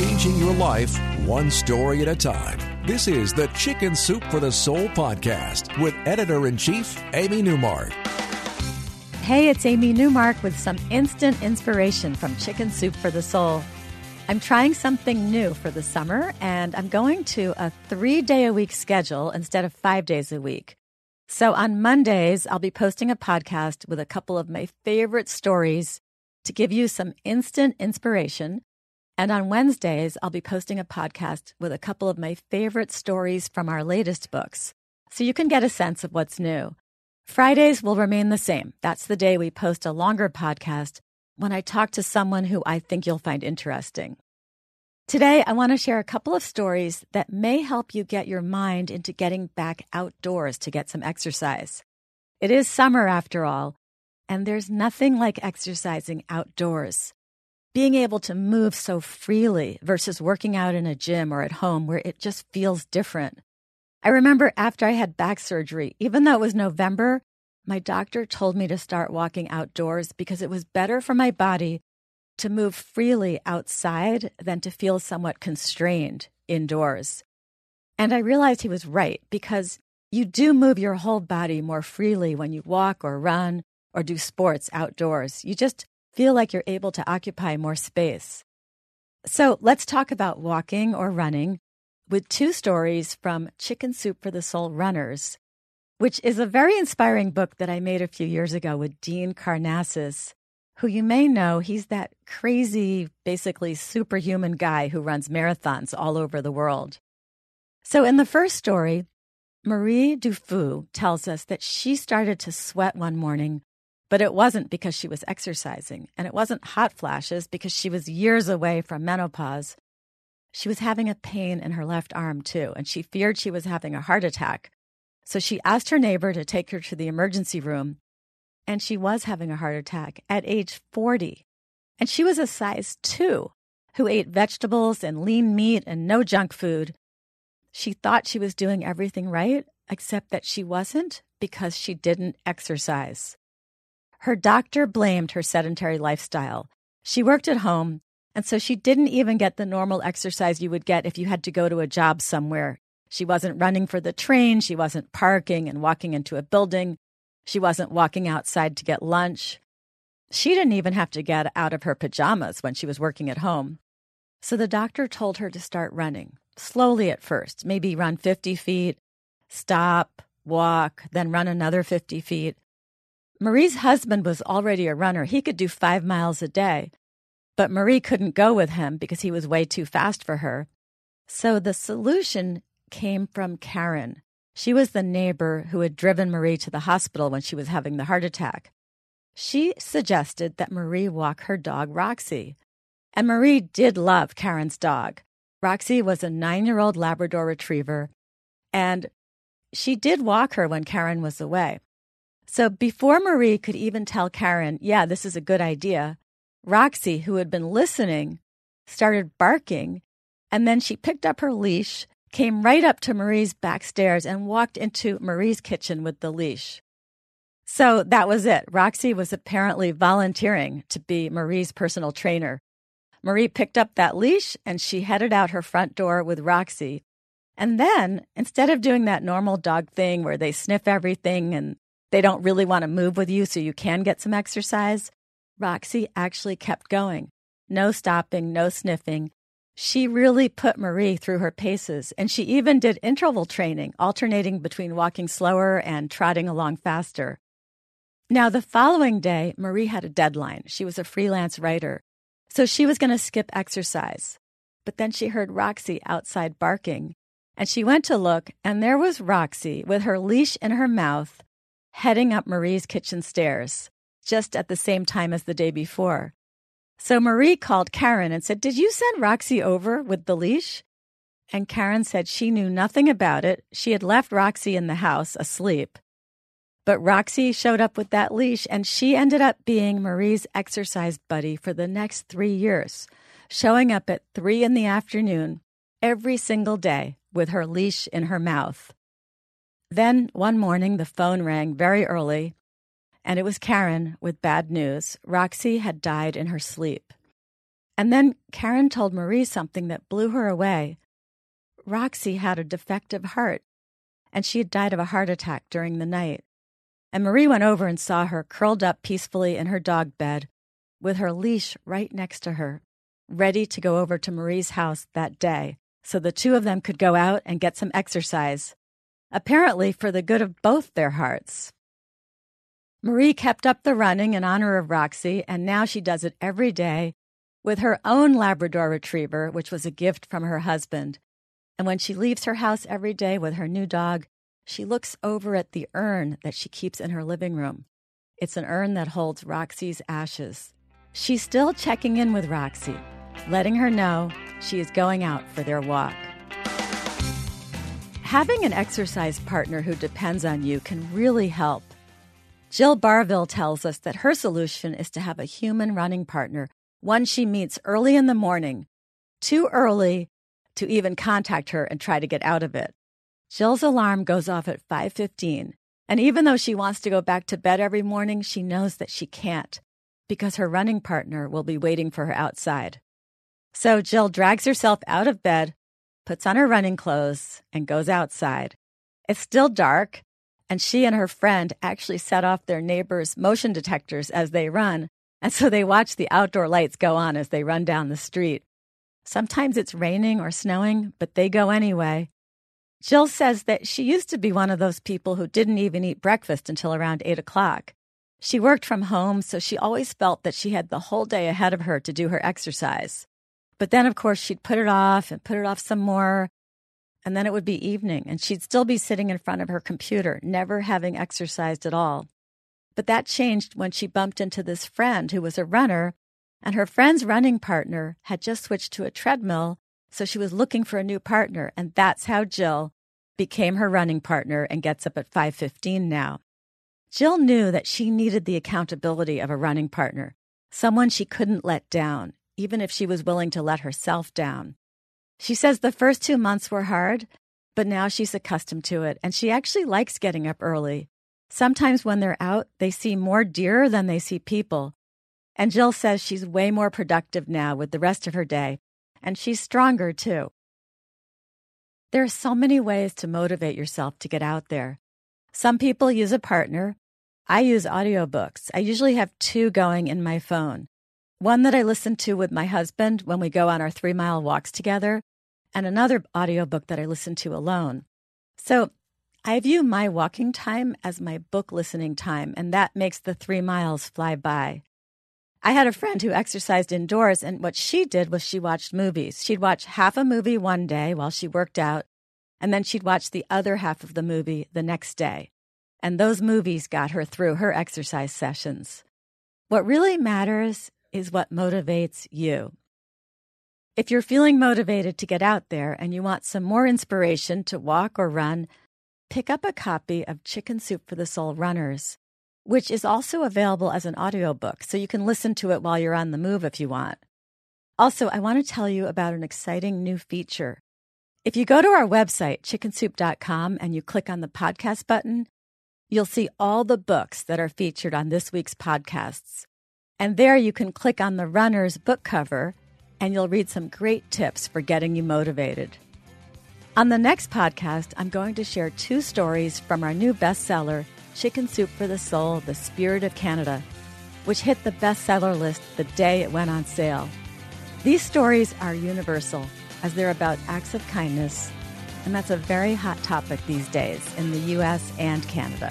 changing your life one story at a time. This is the Chicken Soup for the Soul podcast with editor in chief, Amy Newmark. Hey, it's Amy Newmark with some instant inspiration from Chicken Soup for the Soul. I'm trying something new for the summer, and I'm going to a three day a week schedule instead of five days a week. So on Mondays, I'll be posting a podcast with a couple of my favorite stories to give you some instant inspiration. And on Wednesdays, I'll be posting a podcast with a couple of my favorite stories from our latest books. So you can get a sense of what's new. Fridays will remain the same. That's the day we post a longer podcast when I talk to someone who I think you'll find interesting. Today, I want to share a couple of stories that may help you get your mind into getting back outdoors to get some exercise. It is summer after all, and there's nothing like exercising outdoors. Being able to move so freely versus working out in a gym or at home where it just feels different. I remember after I had back surgery, even though it was November, my doctor told me to start walking outdoors because it was better for my body to move freely outside than to feel somewhat constrained indoors. And I realized he was right because you do move your whole body more freely when you walk or run or do sports outdoors. You just feel like you're able to occupy more space. So let's talk about walking or running with two stories from Chicken Soup for the Soul Runners, which is a very inspiring book that I made a few years ago with Dean Karnazes, who you may know. He's that crazy, basically superhuman guy who runs marathons all over the world. So in the first story, Marie Dufour tells us that she started to sweat one morning but it wasn't because she was exercising, and it wasn't hot flashes because she was years away from menopause. She was having a pain in her left arm, too, and she feared she was having a heart attack. So she asked her neighbor to take her to the emergency room, and she was having a heart attack at age 40. And she was a size 2 who ate vegetables and lean meat and no junk food. She thought she was doing everything right, except that she wasn't because she didn't exercise. Her doctor blamed her sedentary lifestyle. She worked at home, and so she didn't even get the normal exercise you would get if you had to go to a job somewhere. She wasn't running for the train, she wasn't parking and walking into a building, she wasn't walking outside to get lunch. She didn't even have to get out of her pajamas when she was working at home. So the doctor told her to start running, slowly at first, maybe run 50 feet, stop, walk, then run another 50 feet. Marie's husband was already a runner. He could do five miles a day, but Marie couldn't go with him because he was way too fast for her. So the solution came from Karen. She was the neighbor who had driven Marie to the hospital when she was having the heart attack. She suggested that Marie walk her dog, Roxy. And Marie did love Karen's dog. Roxy was a nine year old Labrador retriever, and she did walk her when Karen was away. So before Marie could even tell Karen, yeah, this is a good idea, Roxy, who had been listening, started barking. And then she picked up her leash, came right up to Marie's back stairs, and walked into Marie's kitchen with the leash. So that was it. Roxy was apparently volunteering to be Marie's personal trainer. Marie picked up that leash and she headed out her front door with Roxy. And then, instead of doing that normal dog thing where they sniff everything and they don't really want to move with you so you can get some exercise. Roxy actually kept going. No stopping, no sniffing. She really put Marie through her paces, and she even did interval training, alternating between walking slower and trotting along faster. Now, the following day, Marie had a deadline. She was a freelance writer, so she was going to skip exercise. But then she heard Roxy outside barking, and she went to look, and there was Roxy with her leash in her mouth, heading up Marie's kitchen stairs, just at the same time as the day before. So Marie called Karen and said, Did you send Roxy over with the leash? And Karen said she knew nothing about it. She had left Roxy in the house asleep. But Roxy showed up with that leash, and she ended up being Marie's exercise buddy for the next three years, showing up at three in the afternoon every single day with her leash in her mouth. Then one morning the phone rang very early, and it was Karen with bad news. Roxy had died in her sleep. And then Karen told Marie something that blew her away. Roxy had a defective heart, and she had died of a heart attack during the night. And Marie went over and saw her curled up peacefully in her dog bed with her leash right next to her, ready to go over to Marie's house that day so the two of them could go out and get some exercise, apparently for the good of both their hearts. Marie kept up the running in honor of Roxy, and now she does it every day with her own Labrador retriever, which was a gift from her husband. And when she leaves her house every day with her new dog, she looks over at the urn that she keeps in her living room. It's an urn that holds Roxy's ashes. She's still checking in with Roxy, letting her know she is going out for their walk. Having an exercise partner who depends on you can really help. Jill Barville tells us that her solution is to have a human running partner, one she meets early in the morning, too early to even contact her and try to get out of it. Jill's alarm goes off at 5:15, and even though she wants to go back to bed every morning, she knows that she can't because her running partner will be waiting for her outside. So Jill drags herself out of bed, puts on her running clothes, and goes outside. It's still dark, and she and her friend actually set off their neighbors' motion detectors as they run, and so they watch the outdoor lights go on as they run down the street. Sometimes it's raining or snowing, but they go anyway. Jill says that she used to be one of those people who didn't even eat breakfast until around 8 o'clock. She worked from home, so she always felt that she had the whole day ahead of her to do her exercise. But then, of course, she'd put it off and put it off some more. And then it would be evening, and she'd still be sitting in front of her computer, never having exercised at all. But that changed when she bumped into this friend who was a runner, and her friend's running partner had just switched to a treadmill, so she was looking for a new partner, and that's how Jill became her running partner and gets up at 5:15 now. Jill knew that she needed the accountability of a running partner, someone she couldn't let down, even if she was willing to let herself down. She says the first two months were hard, but now she's accustomed to it, and she actually likes getting up early. Sometimes when they're out, they see more deer than they see people. And Jill says she's way more productive now with the rest of her day, and she's stronger too. There are so many ways to motivate yourself to get out there. Some people use a partner. I use audiobooks. I usually have two going in my phone. One that I listen to with my husband when we go on our three mile walks together, and another audiobook that I listen to alone. So I view my walking time as my book listening time, and that makes the three miles fly by. I had a friend who exercised indoors, and what she did was she watched movies. She'd watch half a movie one day while she worked out, and then she'd watch the other half of the movie the next day. And those movies got her through her exercise sessions. What really matters is what motivates you. If you're feeling motivated to get out there and you want some more inspiration to walk or run, pick up a copy of Chicken Soup for the Soul Runners, which is also available as an audiobook, so you can listen to it while you're on the move if you want. Also, I want to tell you about an exciting new feature. If you go to our website, chickensoup.com, and you click on the podcast button, you'll see all the books that are featured on this week's podcasts. And there you can click on the runner's book cover, and you'll read some great tips for getting you motivated. On the next podcast, I'm going to share two stories from our new bestseller, Chicken Soup for the Soul The Spirit of Canada, which hit the bestseller list the day it went on sale. These stories are universal as they're about acts of kindness, and that's a very hot topic these days in the US and Canada.